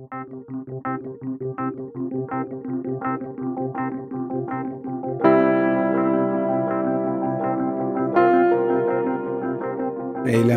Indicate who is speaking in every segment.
Speaker 1: Eylem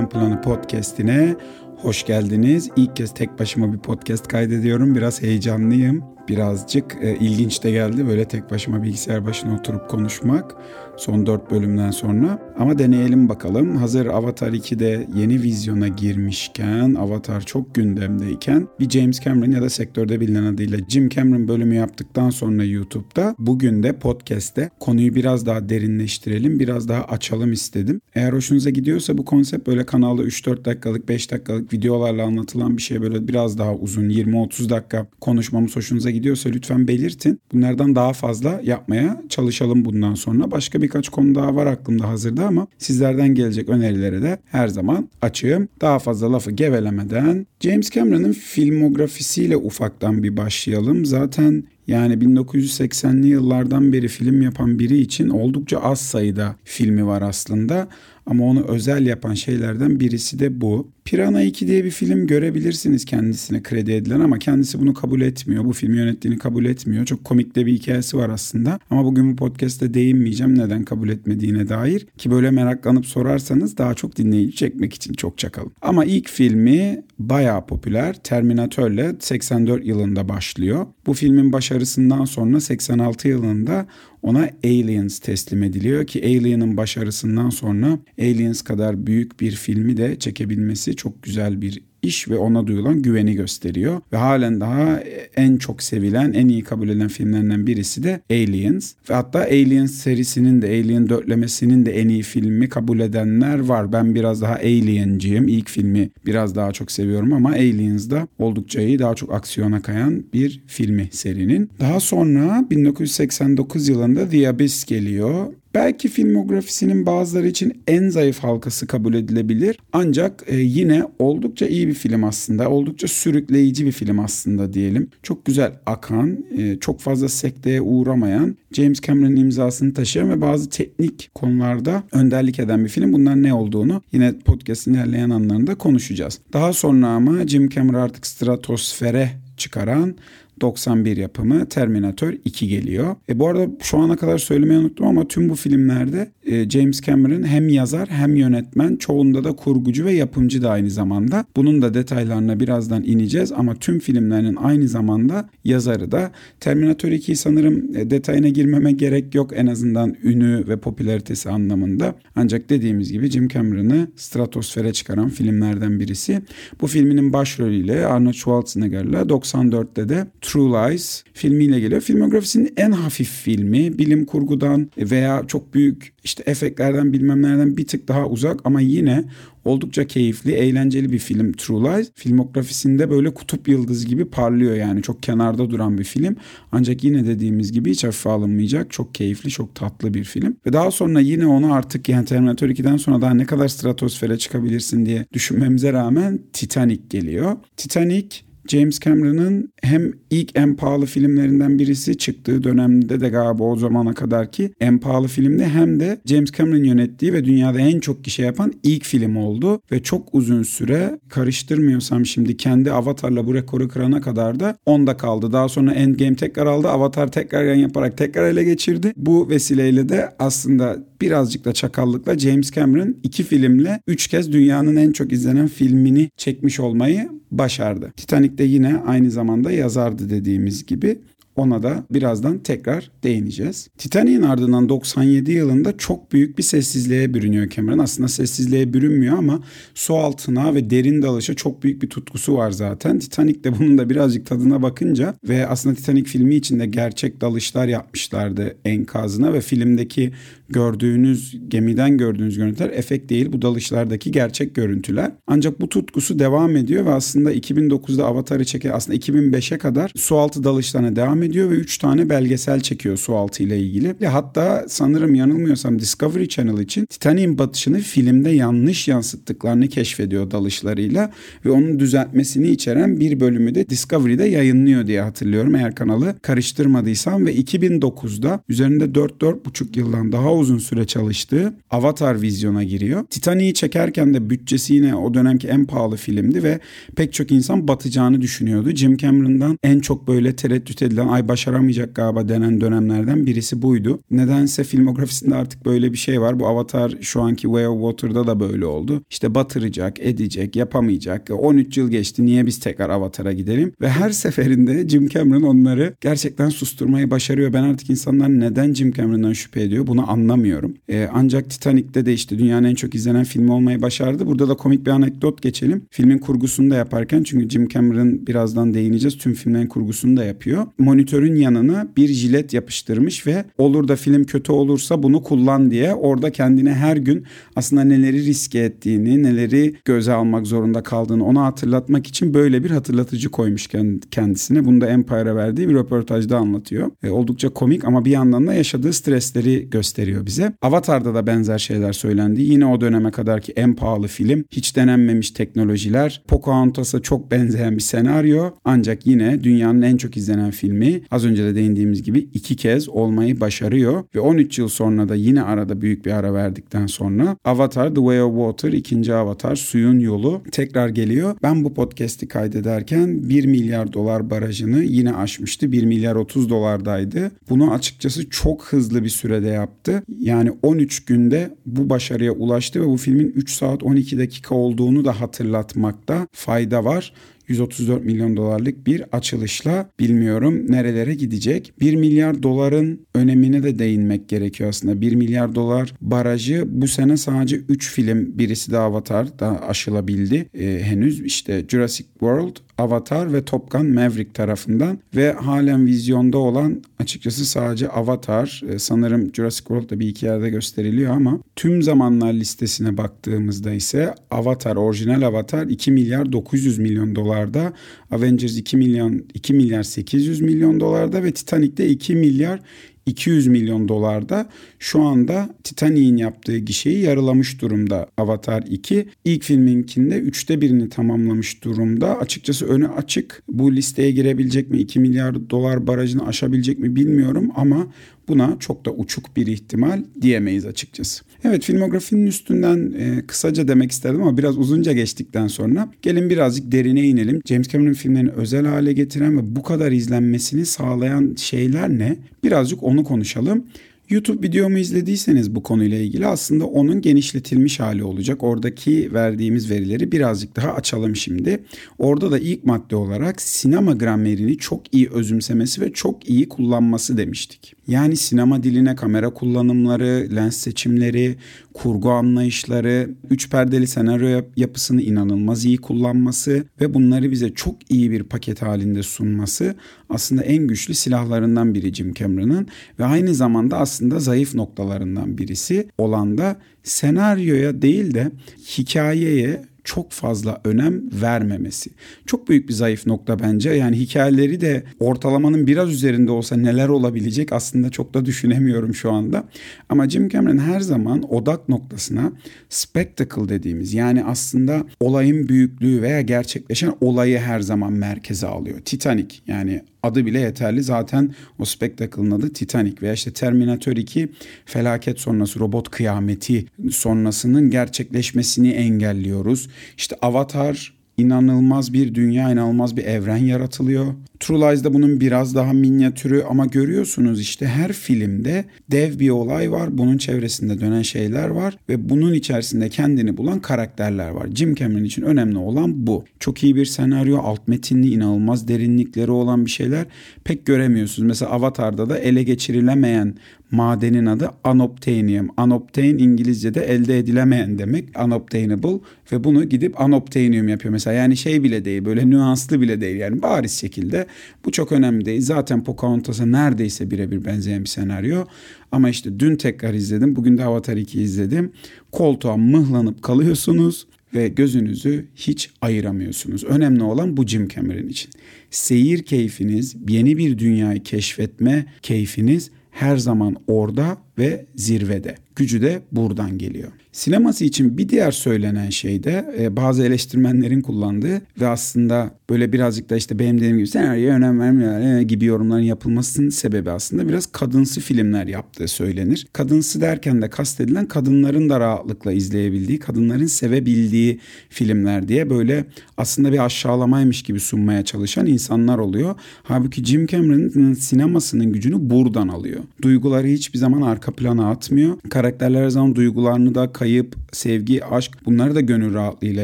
Speaker 1: Planı podcast'ine hoş geldiniz. İlk kez tek başıma bir podcast kaydediyorum. Biraz heyecanlıyım birazcık e, ilginç de geldi böyle tek başıma bilgisayar başına oturup konuşmak son 4 bölümden sonra. Ama deneyelim bakalım. Hazır Avatar 2'de yeni vizyona girmişken, Avatar çok gündemdeyken bir James Cameron ya da sektörde bilinen adıyla Jim Cameron bölümü yaptıktan sonra YouTube'da bugün de podcast'te konuyu biraz daha derinleştirelim, biraz daha açalım istedim. Eğer hoşunuza gidiyorsa bu konsept böyle kanalda 3-4 dakikalık, 5 dakikalık videolarla anlatılan bir şey böyle biraz daha uzun 20-30 dakika konuşmamız hoşunuza gidiyorsa lütfen belirtin. Bunlardan daha fazla yapmaya çalışalım bundan sonra. Başka birkaç konu daha var aklımda hazırda ama sizlerden gelecek önerilere de her zaman açığım. Daha fazla lafı gevelemeden James Cameron'ın filmografisiyle ufaktan bir başlayalım. Zaten yani 1980'li yıllardan beri film yapan biri için oldukça az sayıda filmi var aslında. Ama onu özel yapan şeylerden birisi de bu. Piranha 2 diye bir film görebilirsiniz kendisine kredi edilen ama kendisi bunu kabul etmiyor. Bu filmi yönettiğini kabul etmiyor. Çok komik de bir hikayesi var aslında. Ama bugün bu podcast'te değinmeyeceğim neden kabul etmediğine dair. Ki böyle meraklanıp sorarsanız daha çok dinleyici çekmek için çok çakalım. Ama ilk filmi bayağı popüler. Terminator'le 84 yılında başlıyor. Bu filmin başarısından sonra 86 yılında ona Aliens teslim ediliyor ki Alien'ın başarısından sonra Aliens kadar büyük bir filmi de çekebilmesi çok güzel bir iş ve ona duyulan güveni gösteriyor. Ve halen daha en çok sevilen, en iyi kabul edilen filmlerinden birisi de Aliens. Ve hatta Aliens serisinin de, Alien dörtlemesinin de en iyi filmi kabul edenler var. Ben biraz daha Alien'ciyim. İlk filmi biraz daha çok seviyorum ama Aliens da oldukça iyi, daha çok aksiyona kayan bir filmi serinin. Daha sonra 1989 yılında The Abyss geliyor. Belki filmografisinin bazıları için en zayıf halkası kabul edilebilir. Ancak e, yine oldukça iyi bir film aslında. Oldukça sürükleyici bir film aslında diyelim. Çok güzel akan, e, çok fazla sekteye uğramayan, James Cameron'ın imzasını taşıyan ve bazı teknik konularda önderlik eden bir film. Bunlar ne olduğunu yine podcast'in ilerleyen anlarında konuşacağız. Daha sonra ama Jim Cameron artık stratosfere çıkaran 91 yapımı Terminator 2 geliyor. E bu arada şu ana kadar söylemeyi unuttum ama tüm bu filmlerde e, James Cameron hem yazar hem yönetmen çoğunda da kurgucu ve yapımcı da aynı zamanda. Bunun da detaylarına birazdan ineceğiz ama tüm filmlerinin aynı zamanda yazarı da. Terminator 2 sanırım e, detayına girmeme gerek yok en azından ünü ve popülaritesi anlamında. Ancak dediğimiz gibi Jim Cameron'ı stratosfere çıkaran filmlerden birisi. Bu filminin başrolüyle Arnold Schwarzenegger'la 94'te de Lies filmiyle geliyor. Filmografisinin en hafif filmi bilim kurgudan veya çok büyük işte efektlerden bilmem nereden bir tık daha uzak ama yine oldukça keyifli, eğlenceli bir film True Lies. Filmografisinde böyle kutup yıldız gibi parlıyor yani çok kenarda duran bir film. Ancak yine dediğimiz gibi hiç hafife alınmayacak çok keyifli, çok tatlı bir film. Ve daha sonra yine onu artık yani Terminator 2'den sonra daha ne kadar stratosfere çıkabilirsin diye düşünmemize rağmen Titanic geliyor. Titanic James Cameron'ın hem ilk en pahalı filmlerinden birisi çıktığı dönemde de galiba o zamana kadar ki en pahalı filmde hem de James Cameron yönettiği ve dünyada en çok kişi yapan ilk film oldu ve çok uzun süre karıştırmıyorsam şimdi kendi Avatar'la bu rekoru kırana kadar da onda kaldı. Daha sonra Endgame tekrar aldı. Avatar tekrar yaparak tekrar ele geçirdi. Bu vesileyle de aslında birazcık da çakallıkla James Cameron iki filmle üç kez dünyanın en çok izlenen filmini çekmiş olmayı başardı. Titanic de yine aynı zamanda yazardı dediğimiz gibi. Ona da birazdan tekrar değineceğiz. Titanic'in ardından 97 yılında çok büyük bir sessizliğe bürünüyor Cameron. Aslında sessizliğe bürünmüyor ama su altına ve derin dalışa çok büyük bir tutkusu var zaten. Titanic de bunun da birazcık tadına bakınca ve aslında Titanic filmi içinde gerçek dalışlar yapmışlardı enkazına ve filmdeki gördüğünüz gemiden gördüğünüz görüntüler efekt değil bu dalışlardaki gerçek görüntüler. Ancak bu tutkusu devam ediyor ve aslında 2009'da Avatar'ı çeken aslında 2005'e kadar su altı dalışlarına devam devam ediyor ve 3 tane belgesel çekiyor su altı ile ilgili. Hatta sanırım yanılmıyorsam Discovery Channel için Titanic'in batışını filmde yanlış yansıttıklarını keşfediyor dalışlarıyla ve onun düzeltmesini içeren bir bölümü de Discovery'de yayınlıyor diye hatırlıyorum eğer kanalı karıştırmadıysam ve 2009'da üzerinde 4-4,5 yıldan daha uzun süre çalıştığı Avatar vizyona giriyor. Titanic'i çekerken de bütçesi yine o dönemki en pahalı filmdi ve pek çok insan batacağını düşünüyordu. Jim Cameron'dan en çok böyle tereddüt edilen ay başaramayacak galiba denen dönemlerden birisi buydu. Nedense filmografisinde artık böyle bir şey var. Bu Avatar şu anki Way of Water'da da böyle oldu. İşte batıracak, edecek, yapamayacak. 13 yıl geçti niye biz tekrar Avatar'a gidelim? Ve her seferinde Jim Cameron onları gerçekten susturmayı başarıyor. Ben artık insanlar neden Jim Cameron'dan şüphe ediyor bunu anlamıyorum. Ee, ancak Titanic'te de işte dünyanın en çok izlenen filmi olmayı başardı. Burada da komik bir anekdot geçelim. Filmin kurgusunu da yaparken çünkü Jim Cameron birazdan değineceğiz. Tüm filmlerin kurgusunu da yapıyor. Monitörün yanına bir jilet yapıştırmış ve olur da film kötü olursa bunu kullan diye orada kendine her gün aslında neleri riske ettiğini, neleri göze almak zorunda kaldığını ona hatırlatmak için böyle bir hatırlatıcı koymuş kendisine. Bunu da Empire'a verdiği bir röportajda anlatıyor. E, oldukça komik ama bir yandan da yaşadığı stresleri gösteriyor bize. Avatar'da da benzer şeyler söylendi. Yine o döneme kadarki en pahalı film. Hiç denenmemiş teknolojiler. Pocahontas'a çok benzeyen bir senaryo. Ancak yine dünyanın en çok izlenen filmi. Az önce de değindiğimiz gibi iki kez olmayı başarıyor. Ve 13 yıl sonra da yine arada büyük bir ara verdikten sonra Avatar The Way of Water ikinci Avatar Suyun Yolu tekrar geliyor. Ben bu podcast'i kaydederken 1 milyar dolar barajını yine aşmıştı. 1 milyar 30 dolardaydı. Bunu açıkçası çok hızlı bir sürede yaptı. Yani 13 günde bu başarıya ulaştı ve bu filmin 3 saat 12 dakika olduğunu da hatırlatmakta fayda var. 134 milyon dolarlık bir açılışla bilmiyorum nerelere gidecek. 1 milyar doların önemine de değinmek gerekiyor aslında. 1 milyar dolar barajı bu sene sadece 3 film birisi de Avatar da aşılabildi. Ee, henüz işte Jurassic World, Avatar ve Top Gun Maverick tarafından ve halen vizyonda olan açıkçası sadece Avatar e, sanırım Jurassic World'da bir iki yerde gösteriliyor ama tüm zamanlar listesine baktığımızda ise Avatar orijinal Avatar 2 milyar 900 milyon dolarda Avengers 2 milyon 2 milyar 800 milyon dolarda ve Titanic'te 2 milyar 200 milyon dolarda şu anda Titanic'in yaptığı gişeyi yarılamış durumda Avatar 2. İlk filminkinde üçte birini tamamlamış durumda. Açıkçası önü açık. Bu listeye girebilecek mi? 2 milyar dolar barajını aşabilecek mi bilmiyorum ama Buna çok da uçuk bir ihtimal diyemeyiz açıkçası. Evet filmografinin üstünden e, kısaca demek isterdim ama biraz uzunca geçtikten sonra gelin birazcık derine inelim. James Cameron filmlerini özel hale getiren ve bu kadar izlenmesini sağlayan şeyler ne? Birazcık onu konuşalım. YouTube videomu izlediyseniz bu konuyla ilgili aslında onun genişletilmiş hali olacak. Oradaki verdiğimiz verileri birazcık daha açalım şimdi. Orada da ilk madde olarak sinema gramerini çok iyi özümsemesi ve çok iyi kullanması demiştik. Yani sinema diline kamera kullanımları, lens seçimleri, kurgu anlayışları, üç perdeli senaryo yapısını inanılmaz iyi kullanması ve bunları bize çok iyi bir paket halinde sunması aslında en güçlü silahlarından biri Jim Cameron'ın ve aynı zamanda aslında zayıf noktalarından birisi olan da senaryoya değil de hikayeye çok fazla önem vermemesi. Çok büyük bir zayıf nokta bence. Yani hikayeleri de ortalamanın biraz üzerinde olsa neler olabilecek aslında çok da düşünemiyorum şu anda. Ama Jim Cameron her zaman odak noktasına spectacle dediğimiz yani aslında olayın büyüklüğü veya gerçekleşen olayı her zaman merkeze alıyor. Titanic yani adı bile yeterli. Zaten o spektakılın adı Titanic veya işte Terminator 2 felaket sonrası robot kıyameti sonrasının gerçekleşmesini engelliyoruz. İşte Avatar inanılmaz bir dünya, inanılmaz bir evren yaratılıyor. True Lies'da bunun biraz daha minyatürü ama görüyorsunuz işte her filmde dev bir olay var. Bunun çevresinde dönen şeyler var ve bunun içerisinde kendini bulan karakterler var. Jim Cameron için önemli olan bu. Çok iyi bir senaryo, alt metinli, inanılmaz derinlikleri olan bir şeyler pek göremiyorsunuz. Mesela Avatar'da da ele geçirilemeyen madenin adı unobtainium. Unobtain İngilizce'de elde edilemeyen demek. Unobtainable ve bunu gidip unobtainium yapıyor mesela. Yani şey bile değil böyle nüanslı bile değil yani bariz şekilde bu çok önemli değil. Zaten Pocahontas'a neredeyse birebir benzeyen bir senaryo. Ama işte dün tekrar izledim. Bugün de Avatar 2 izledim. Koltuğa mıhlanıp kalıyorsunuz ve gözünüzü hiç ayıramıyorsunuz. Önemli olan bu Jim Cameron için. Seyir keyfiniz, yeni bir dünyayı keşfetme keyfiniz her zaman orada ve zirvede. Gücü de buradan geliyor. Sineması için bir diğer söylenen şey de e, bazı eleştirmenlerin kullandığı ve aslında böyle birazcık da işte benim dediğim gibi senaryoya önem vermiyor e, gibi yorumların yapılmasının sebebi aslında biraz kadınsı filmler yaptığı söylenir. Kadınsı derken de kastedilen kadınların da rahatlıkla izleyebildiği, kadınların sevebildiği filmler diye böyle aslında bir aşağılamaymış gibi sunmaya çalışan insanlar oluyor. Halbuki Jim Cameron'ın sinemasının gücünü buradan alıyor. Duyguları hiçbir zaman arka plana atmıyor. Karakterler her zaman duygularını da kayıp, sevgi, aşk bunları da gönül rahatlığıyla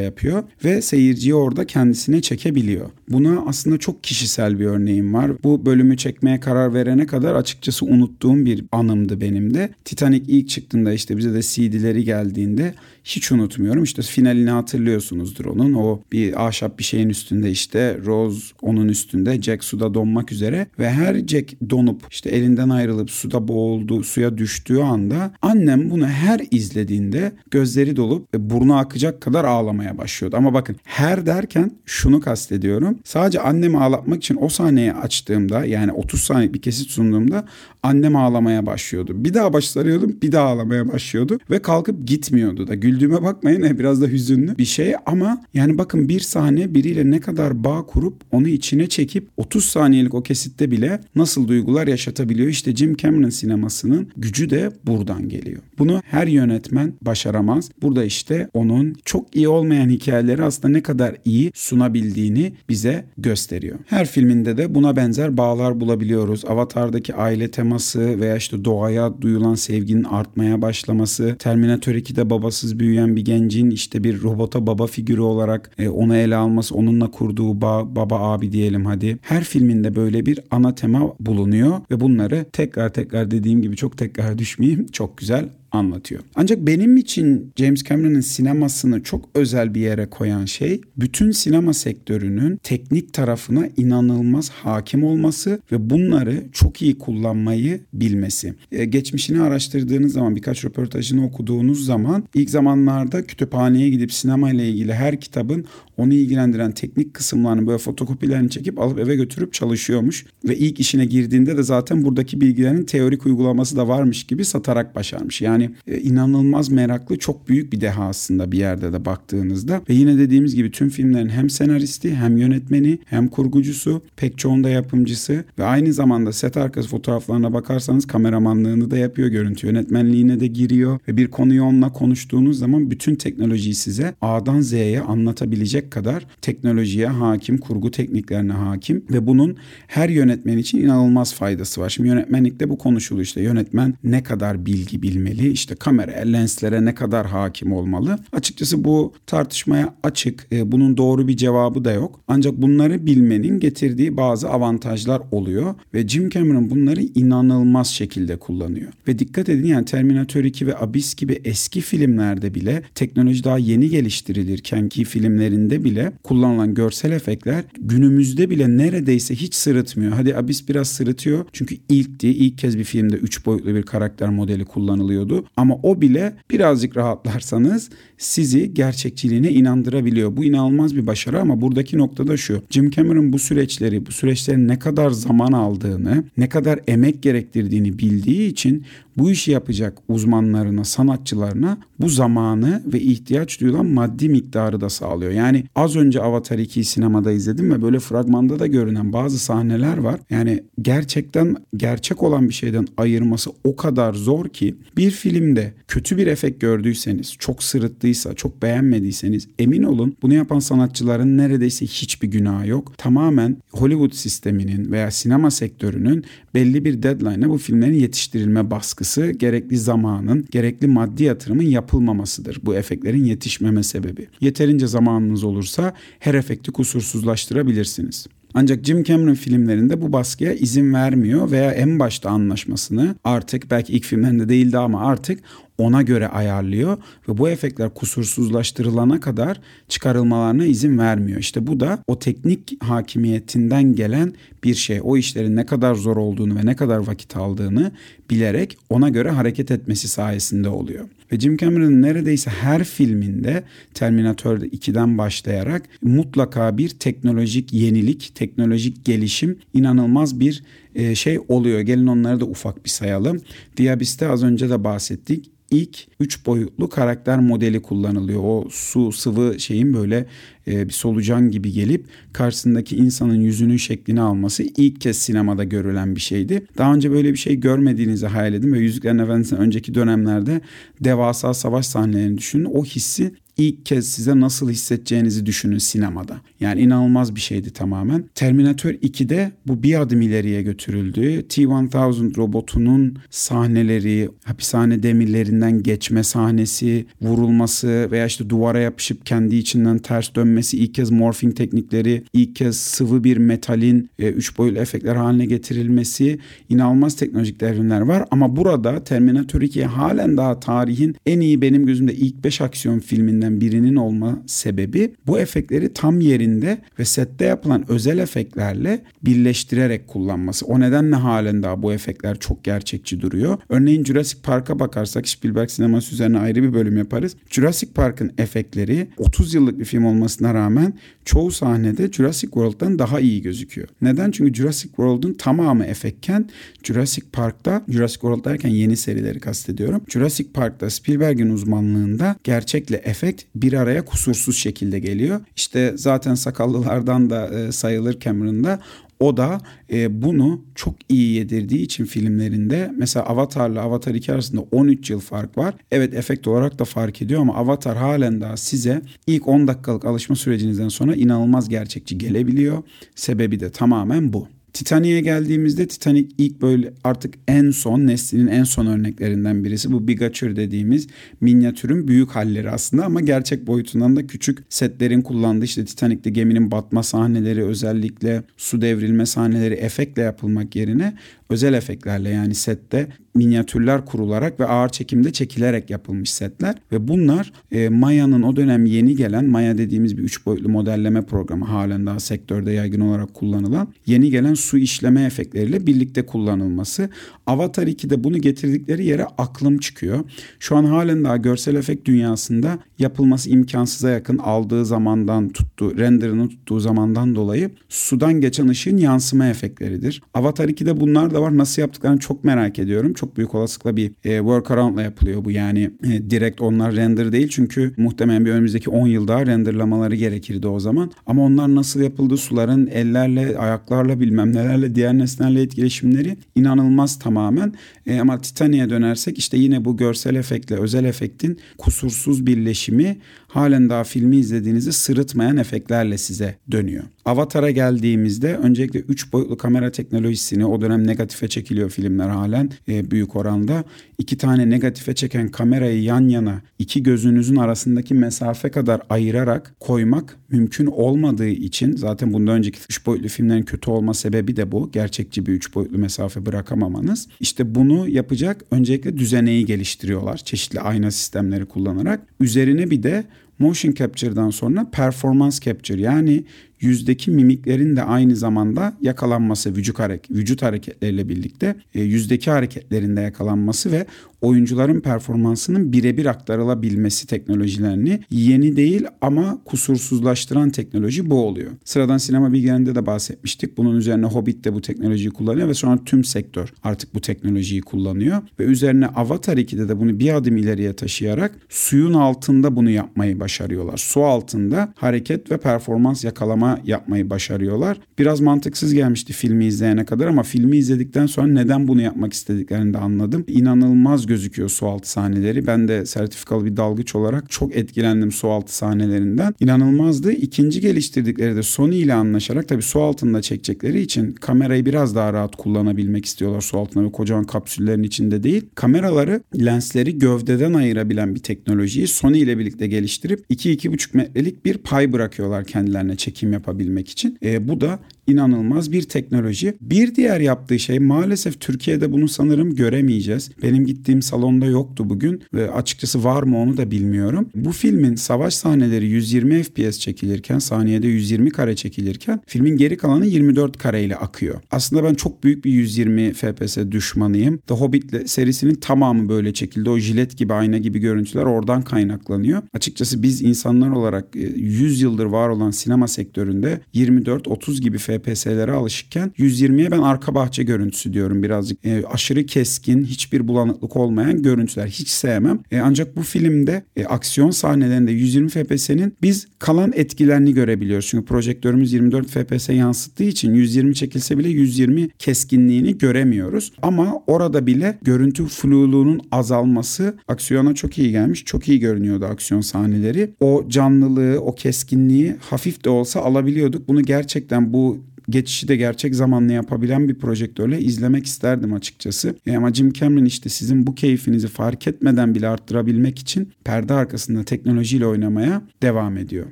Speaker 1: yapıyor ve seyirciyi orada kendisine çekebiliyor. Buna aslında çok kişisel bir örneğim var. Bu bölümü çekmeye karar verene kadar açıkçası unuttuğum bir anımdı benim de. Titanic ilk çıktığında işte bize de CD'leri geldiğinde hiç unutmuyorum. İşte finalini hatırlıyorsunuzdur onun. O bir ahşap bir şeyin üstünde işte Rose onun üstünde Jack suda donmak üzere ve her Jack donup işte elinden ayrılıp suda boğuldu, suya düştüğü anda annem bunu her izlediğinde gözleri dolup burnu akacak kadar ağlamaya başlıyordu. Ama bakın her derken şunu kastediyorum. Sadece annemi ağlatmak için o sahneyi açtığımda yani 30 saniye bir kesit sunduğumda annem ağlamaya başlıyordu. Bir daha baş sarıyordum bir daha ağlamaya başlıyordu ve kalkıp gitmiyordu da. Güldüğüme bakmayın biraz da hüzünlü bir şey ama yani bakın bir sahne biriyle ne kadar bağ kurup onu içine çekip 30 saniyelik o kesitte bile nasıl duygular yaşatabiliyor. İşte Jim Cameron sinemasının gücü de buradan geliyor. Bunu her yönetmen başaramaz. Burada işte onun çok iyi olmayan hikayeleri aslında ne kadar iyi sunabildiğini bize gösteriyor. Her filminde de buna benzer bağlar bulabiliyoruz. Avatar'daki aile teması veya işte doğaya duyulan sevginin artmaya başlaması, Terminator 2'de babasız büyüyen bir gencin işte bir robota baba figürü olarak e, onu ele alması, onunla kurduğu bağ, baba abi diyelim hadi. Her filminde böyle bir ana tema bulunuyor ve bunları tekrar tekrar dediğim gibi çok tekrar düşmeyeyim çok güzel anlatıyor. Ancak benim için James Cameron'ın sinemasını çok özel bir yere koyan şey bütün sinema sektörünün teknik tarafına inanılmaz hakim olması ve bunları çok iyi kullanmayı bilmesi. Ee, geçmişini araştırdığınız zaman birkaç röportajını okuduğunuz zaman ilk zamanlarda kütüphaneye gidip sinema ile ilgili her kitabın onu ilgilendiren teknik kısımlarını böyle fotokopilerini çekip alıp eve götürüp çalışıyormuş. Ve ilk işine girdiğinde de zaten buradaki bilgilerin teorik uygulaması da varmış gibi satarak başarmış. Yani e, inanılmaz meraklı çok büyük bir deha aslında bir yerde de baktığınızda. Ve yine dediğimiz gibi tüm filmlerin hem senaristi hem yönetmeni hem kurgucusu pek çoğunda yapımcısı ve aynı zamanda set arkası fotoğraflarına bakarsanız kameramanlığını da yapıyor görüntü yönetmenliğine de giriyor ve bir konuyu onunla konuştuğunuz zaman bütün teknolojiyi size A'dan Z'ye anlatabilecek kadar teknolojiye hakim, kurgu tekniklerine hakim ve bunun her yönetmen için inanılmaz faydası var. Şimdi yönetmenlikte bu konuşuluyor işte yönetmen ne kadar bilgi bilmeli, işte kamera, lenslere ne kadar hakim olmalı. Açıkçası bu tartışmaya açık. E, bunun doğru bir cevabı da yok. Ancak bunları bilmenin getirdiği bazı avantajlar oluyor ve Jim Cameron bunları inanılmaz şekilde kullanıyor. Ve dikkat edin yani Terminator 2 ve Abyss gibi eski filmlerde bile teknoloji daha yeni geliştirilirken ki filmlerinde bile kullanılan görsel efektler günümüzde bile neredeyse hiç sırıtmıyor. Hadi Abyss biraz sırıtıyor çünkü ilkti. ilk kez bir filmde 3 boyutlu bir karakter modeli kullanılıyordu. Ama o bile birazcık rahatlarsanız sizi gerçekçiliğine inandırabiliyor. Bu inanılmaz bir başarı ama buradaki nokta da şu. Jim Cameron bu süreçleri, bu süreçlerin ne kadar zaman aldığını, ne kadar emek gerektirdiğini bildiği için bu işi yapacak uzmanlarına, sanatçılarına bu zamanı ve ihtiyaç duyulan maddi miktarı da sağlıyor. Yani az önce Avatar 2'yi sinemada izledim ve böyle fragmanda da görünen bazı sahneler var. Yani gerçekten gerçek olan bir şeyden ayırması o kadar zor ki bir filmde kötü bir efekt gördüyseniz, çok sırıttıysa, çok beğenmediyseniz emin olun bunu yapan sanatçıların neredeyse hiçbir günahı yok. Tamamen Hollywood sisteminin veya sinema sektörünün belli bir deadline'a bu filmlerin yetiştirilme baskısı, gerekli zamanın, gerekli maddi yatırımın yapılmamasıdır. Bu efektlerin yetişmeme sebebi. Yeterince zamanınız olursa her efekti kusursuzlaştırabilirsiniz. Ancak Jim Cameron filmlerinde bu baskıya izin vermiyor veya en başta anlaşmasını artık belki ilk filmlerinde değildi ama artık ona göre ayarlıyor ve bu efektler kusursuzlaştırılana kadar çıkarılmalarına izin vermiyor. İşte bu da o teknik hakimiyetinden gelen bir şey. O işlerin ne kadar zor olduğunu ve ne kadar vakit aldığını bilerek ona göre hareket etmesi sayesinde oluyor. Ve Jim Cameron'ın neredeyse her filminde Terminator 2'den başlayarak mutlaka bir teknolojik yenilik, teknolojik gelişim, inanılmaz bir e, şey oluyor. Gelin onları da ufak bir sayalım. Diabis'te az önce de bahsettik ilk üç boyutlu karakter modeli kullanılıyor. O su sıvı şeyin böyle e, bir solucan gibi gelip karşısındaki insanın yüzünün şeklini alması ilk kez sinemada görülen bir şeydi. Daha önce böyle bir şey görmediğinizi hayal edin ve Yüzüklerin Efendisi'nin önceki dönemlerde devasa savaş sahnelerini düşünün. O hissi ilk kez size nasıl hissedeceğinizi düşünün sinemada. Yani inanılmaz bir şeydi tamamen. Terminator 2'de bu bir adım ileriye götürüldü. T-1000 robotunun sahneleri, hapishane demirlerinden geçme sahnesi, vurulması veya işte duvara yapışıp kendi içinden ters dönmesi, ilk kez morphing teknikleri, ilk kez sıvı bir metalin e, üç boyutlu efektler haline getirilmesi inanılmaz teknolojik devrimler var. Ama burada Terminator 2 halen daha tarihin en iyi benim gözümde ilk 5 aksiyon filminden efektlerinden birinin olma sebebi bu efektleri tam yerinde ve sette yapılan özel efektlerle birleştirerek kullanması. O nedenle halen daha bu efektler çok gerçekçi duruyor. Örneğin Jurassic Park'a bakarsak Spielberg sineması üzerine ayrı bir bölüm yaparız. Jurassic Park'ın efektleri 30 yıllık bir film olmasına rağmen çoğu sahnede Jurassic World'dan daha iyi gözüküyor. Neden? Çünkü Jurassic World'un tamamı efektken Jurassic Park'ta Jurassic World derken yeni serileri kastediyorum. Jurassic Park'ta Spielberg'in uzmanlığında gerçekle efekt bir araya kusursuz şekilde geliyor. İşte zaten sakallılardan da e, sayılır Cameron'da o da e, bunu çok iyi yedirdiği için filmlerinde mesela Avatar'la Avatar 2 arasında 13 yıl fark var. Evet efekt olarak da fark ediyor ama Avatar halen daha size ilk 10 dakikalık alışma sürecinizden sonra inanılmaz gerçekçi gelebiliyor. Sebebi de tamamen bu. Titanic'e geldiğimizde Titanic ilk böyle artık en son neslinin en son örneklerinden birisi. Bu bigatür dediğimiz minyatürün büyük halleri aslında ama gerçek boyutundan da küçük setlerin kullandığı işte Titanic'te geminin batma sahneleri özellikle su devrilme sahneleri efektle yapılmak yerine özel efektlerle yani sette minyatürler kurularak ve ağır çekimde çekilerek yapılmış setler ve bunlar e, Maya'nın o dönem yeni gelen Maya dediğimiz bir üç boyutlu modelleme programı halen daha sektörde yaygın olarak kullanılan yeni gelen su işleme efektleriyle birlikte kullanılması. Avatar 2'de bunu getirdikleri yere aklım çıkıyor. Şu an halen daha görsel efekt dünyasında yapılması imkansıza yakın aldığı zamandan tuttuğu, renderını tuttuğu zamandan dolayı sudan geçen ışığın yansıma efektleridir. Avatar 2'de bunlar da var. Nasıl yaptıklarını çok merak ediyorum. Çok büyük olasılıkla bir e, workaround'la yapılıyor bu. Yani e, direkt onlar render değil çünkü muhtemelen bir önümüzdeki 10 yıl daha renderlamaları gerekirdi o zaman. Ama onlar nasıl yapıldı? Suların ellerle, ayaklarla bilmem nelerle diğer nesnelerle etkileşimleri inanılmaz tamamen. E, ama Titanic'e dönersek işte yine bu görsel efektle özel efektin kusursuz birleşimi halen daha filmi izlediğinizde sırıtmayan efektlerle size dönüyor. Avatar'a geldiğimizde öncelikle 3 boyutlu kamera teknolojisini o dönem negatife çekiliyor filmler halen e, büyük oranda. iki tane negatife çeken kamerayı yan yana iki gözünüzün arasındaki mesafe kadar ayırarak koymak mümkün olmadığı için zaten bundan önceki 3 boyutlu filmlerin kötü olma sebebi de bu. Gerçekçi bir 3 boyutlu mesafe bırakamamanız. İşte bunu yapacak öncelikle düzeneyi geliştiriyorlar çeşitli ayna sistemleri kullanarak. Üzerine bir de motion capture'dan sonra performance capture yani yüzdeki mimiklerin de aynı zamanda yakalanması vücut, hareket, vücut hareketleriyle birlikte e, yüzdeki hareketlerinde yakalanması ve oyuncuların performansının birebir aktarılabilmesi teknolojilerini yeni değil ama kusursuzlaştıran teknoloji bu oluyor. Sıradan sinema bilgilerinde de bahsetmiştik. Bunun üzerine Hobbit de bu teknolojiyi kullanıyor ve sonra tüm sektör artık bu teknolojiyi kullanıyor. Ve üzerine Avatar 2'de de bunu bir adım ileriye taşıyarak suyun altında bunu yapmayı başarıyorlar. Su altında hareket ve performans yakalama yapmayı başarıyorlar. Biraz mantıksız gelmişti filmi izleyene kadar ama filmi izledikten sonra neden bunu yapmak istediklerini de anladım. İnanılmaz gözüküyor sualtı sahneleri. Ben de sertifikalı bir dalgıç olarak çok etkilendim sualtı sahnelerinden. İnanılmazdı. İkinci geliştirdikleri de Sony ile anlaşarak tabii su altında çekecekleri için kamerayı biraz daha rahat kullanabilmek istiyorlar su altında ve kocaman kapsüllerin içinde değil. Kameraları lensleri gövdeden ayırabilen bir teknolojiyi Sony ile birlikte geliştirip 2-2,5 metrelik bir pay bırakıyorlar kendilerine çekim yapabilmek için. E, bu da inanılmaz bir teknoloji. Bir diğer yaptığı şey maalesef Türkiye'de bunu sanırım göremeyeceğiz. Benim gittiğim salonda yoktu bugün ve açıkçası var mı onu da bilmiyorum. Bu filmin savaş sahneleri 120 FPS çekilirken saniyede 120 kare çekilirken filmin geri kalanı 24 kare ile akıyor. Aslında ben çok büyük bir 120 FPS düşmanıyım. The Hobbit serisinin tamamı böyle çekildi. O jilet gibi ayna gibi görüntüler oradan kaynaklanıyor. Açıkçası biz insanlar olarak 100 e, yıldır var olan sinema sektöründe 24-30 gibi FPS'lere alışıkken 120'ye ben arka bahçe görüntüsü diyorum birazcık. E, aşırı keskin, hiçbir bulanıklık olmayan görüntüler hiç sevmem. E, ancak bu filmde e, aksiyon sahnelerinde 120 FPS'nin biz kalan etkilerini görebiliyoruz. Çünkü projektörümüz 24 FPS yansıttığı için 120 çekilse bile 120 keskinliğini göremiyoruz. Ama orada bile görüntü fluluğunun azalması aksiyona çok iyi gelmiş. Çok iyi görünüyordu aksiyon sahneleri. O canlılığı, o keskinliği hafif de olsa alabiliyorduk. Bunu gerçekten bu geçişi de gerçek zamanlı yapabilen bir projektörle izlemek isterdim açıkçası. E ama Jim Cameron işte sizin bu keyfinizi fark etmeden bile arttırabilmek için perde arkasında teknolojiyle oynamaya devam ediyor.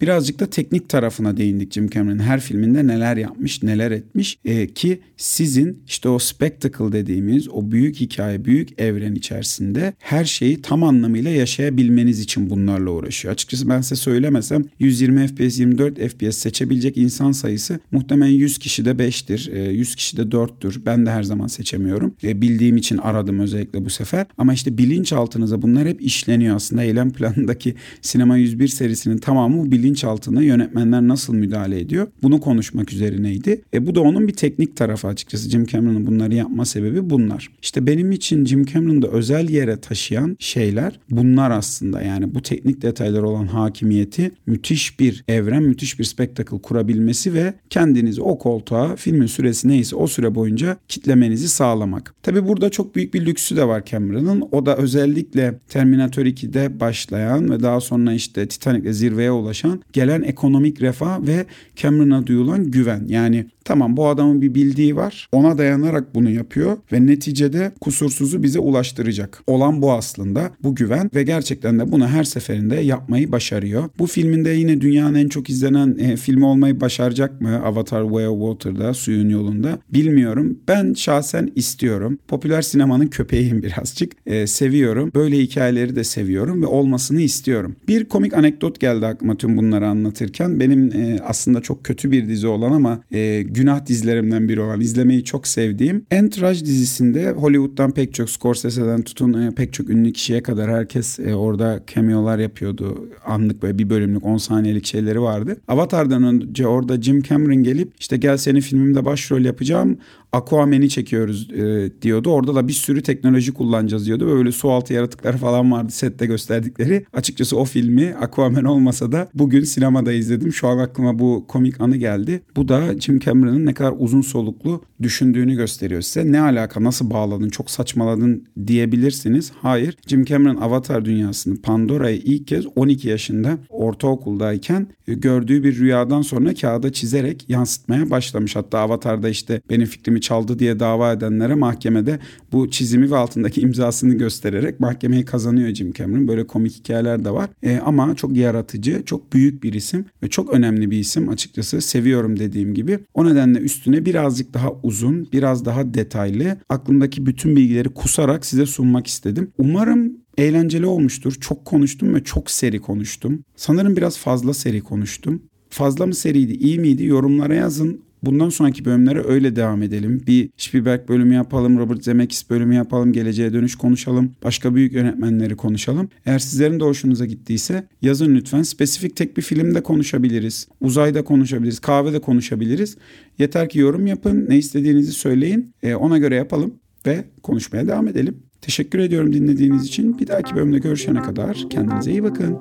Speaker 1: Birazcık da teknik tarafına değindik Jim Cameron. Her filminde neler yapmış, neler etmiş e, ki sizin işte o spectacle dediğimiz o büyük hikaye, büyük evren içerisinde her şeyi tam anlamıyla yaşayabilmeniz için bunlarla uğraşıyor. Açıkçası ben size söylemesem 120 FPS, 24 FPS seçebilecek insan sayısı muhtemelen 100 100 kişi de 5'tir, 100 kişi de 4'tür. Ben de her zaman seçemiyorum. E, bildiğim için aradım özellikle bu sefer. Ama işte bilinçaltınıza bunlar hep işleniyor aslında. Eylem planındaki Sinema 101 serisinin tamamı bilinçaltına yönetmenler nasıl müdahale ediyor? Bunu konuşmak üzerineydi. E, bu da onun bir teknik tarafı açıkçası. Jim Cameron'ın bunları yapma sebebi bunlar. İşte benim için Jim Cameron'da özel yere taşıyan şeyler bunlar aslında. Yani bu teknik detaylar olan hakimiyeti müthiş bir evren, müthiş bir spektakl kurabilmesi ve kendinizi o koltuğa filmin süresi neyse o süre boyunca kitlemenizi sağlamak. Tabi burada çok büyük bir lüksü de var Cameron'ın. O da özellikle Terminator 2'de başlayan ve daha sonra işte Titanic'le zirveye ulaşan gelen ekonomik refah ve Cameron'a duyulan güven. Yani Tamam bu adamın bir bildiği var. Ona dayanarak bunu yapıyor ve neticede kusursuzu bize ulaştıracak. Olan bu aslında. Bu güven ve gerçekten de bunu her seferinde yapmayı başarıyor. Bu filminde yine dünyanın en çok izlenen e, filmi olmayı başaracak mı? Avatar Way of Water'da, suyun yolunda. Bilmiyorum. Ben şahsen istiyorum. Popüler sinemanın köpeğiyim birazcık. E, seviyorum. Böyle hikayeleri de seviyorum ve olmasını istiyorum. Bir komik anekdot geldi aklıma tüm bunları anlatırken. Benim e, aslında çok kötü bir dizi olan ama e, günah dizilerimden biri olan izlemeyi çok sevdiğim Entourage dizisinde Hollywood'dan pek çok Scorsese'den tutun e, pek çok ünlü kişiye kadar herkes e, orada cameo'lar yapıyordu. Anlık böyle bir bölümlük 10 saniyelik şeyleri vardı. Avatar'dan önce orada Jim Cameron gelip işte gel senin filmimde başrol yapacağım Aquaman'i çekiyoruz e, diyordu. Orada da bir sürü teknoloji kullanacağız diyordu. Böyle su altı yaratıklar falan vardı sette gösterdikleri. Açıkçası o filmi Aquaman olmasa da bugün sinemada izledim. Şu an aklıma bu komik anı geldi. Bu da Jim Cameron'ın ne kadar uzun soluklu düşündüğünü gösteriyor size. Ne alaka nasıl bağladın çok saçmaladın diyebilirsiniz. Hayır Jim Cameron Avatar dünyasını Pandora'yı ilk kez 12 yaşında ortaokuldayken gördüğü bir rüyadan sonra kağıda çizerek yansıtmaya başlamış. Hatta Avatar'da işte benim fikrimi çizimi çaldı diye dava edenlere mahkemede bu çizimi ve altındaki imzasını göstererek mahkemeyi kazanıyor Jim Cameron. Böyle komik hikayeler de var. E, ama çok yaratıcı, çok büyük bir isim ve çok önemli bir isim açıkçası. Seviyorum dediğim gibi. O nedenle üstüne birazcık daha uzun, biraz daha detaylı, aklımdaki bütün bilgileri kusarak size sunmak istedim. Umarım eğlenceli olmuştur. Çok konuştum ve çok seri konuştum. Sanırım biraz fazla seri konuştum. Fazla mı seriydi, iyi miydi? Yorumlara yazın. Bundan sonraki bölümlere öyle devam edelim. Bir Spielberg bölümü yapalım, Robert Zemeckis bölümü yapalım, geleceğe dönüş konuşalım. Başka büyük yönetmenleri konuşalım. Eğer sizlerin de hoşunuza gittiyse yazın lütfen. Spesifik tek bir filmde konuşabiliriz. Uzayda konuşabiliriz, kahvede konuşabiliriz. Yeter ki yorum yapın, ne istediğinizi söyleyin. E, ona göre yapalım ve konuşmaya devam edelim. Teşekkür ediyorum dinlediğiniz için. Bir dahaki bölümde görüşene kadar kendinize iyi bakın.